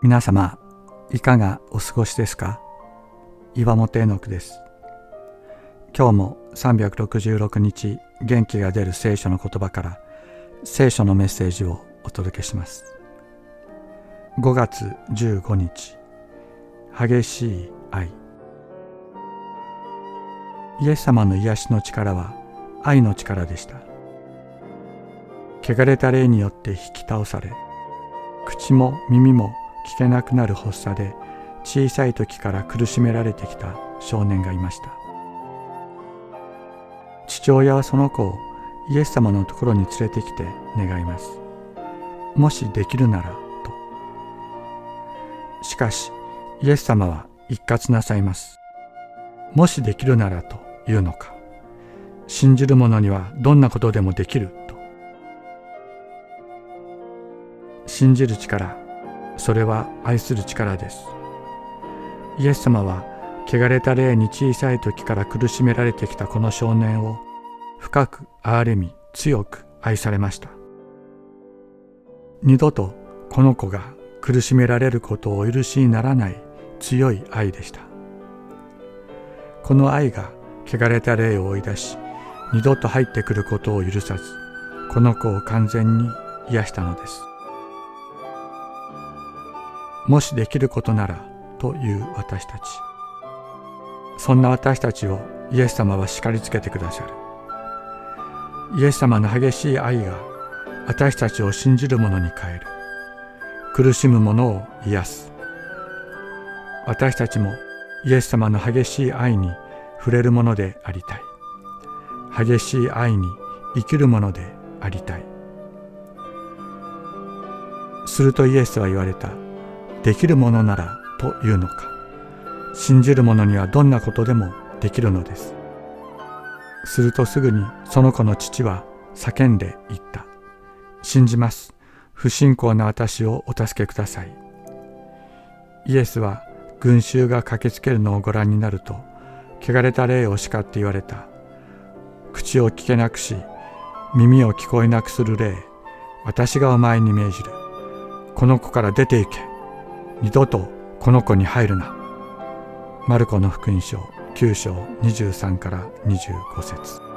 皆様いかがお過ごしですか？岩本絵の句です。今日も366日元気が出る聖書の言葉から聖書のメッセージをお届けします。5月15日激しい愛。イエス様の癒しの力は愛の力でした。汚れた霊によって引き倒され口も耳も聞けなくなる発作で小さい時から苦しめられてきた少年がいました。父親はその子をイエス様のところに連れてきて願います。もしできるならと。しかしイエス様は一括なさいます。もしできるならというのか。信じる者にはどんなことでもできると。信じる力それは愛する力です。イエス様は汚れた霊に小さい時から苦しめられてきたこの少年を深く憐れみ強く愛されました。二度とこの子が苦しめられることをお許しにならない強い愛でした。この愛が汚れた霊を追い出し二度と入ってくることを許さずこの子を完全に癒したのです。もしできることならという私たち。そんな私たちをイエス様は叱りつけてくださる。イエス様の激しい愛が私たちを信じる者に変える。苦しむ者を癒す。私たちもイエス様の激しい愛に触れるものでありたい。激しい愛に生きるものでありたい。するとイエスは言われた。できるものならというのか。信じる者にはどんなことでもできるのです。するとすぐにその子の父は叫んで言った。信じます。不信仰な私をお助けください。イエスは群衆が駆けつけるのをご覧になると汚れた霊を叱って言われた。口を聞けなくし耳を聞こえなくする霊私がお前に命じる。この子から出て行け。二度とこの子に入るな。マルコの福音書9章23から25節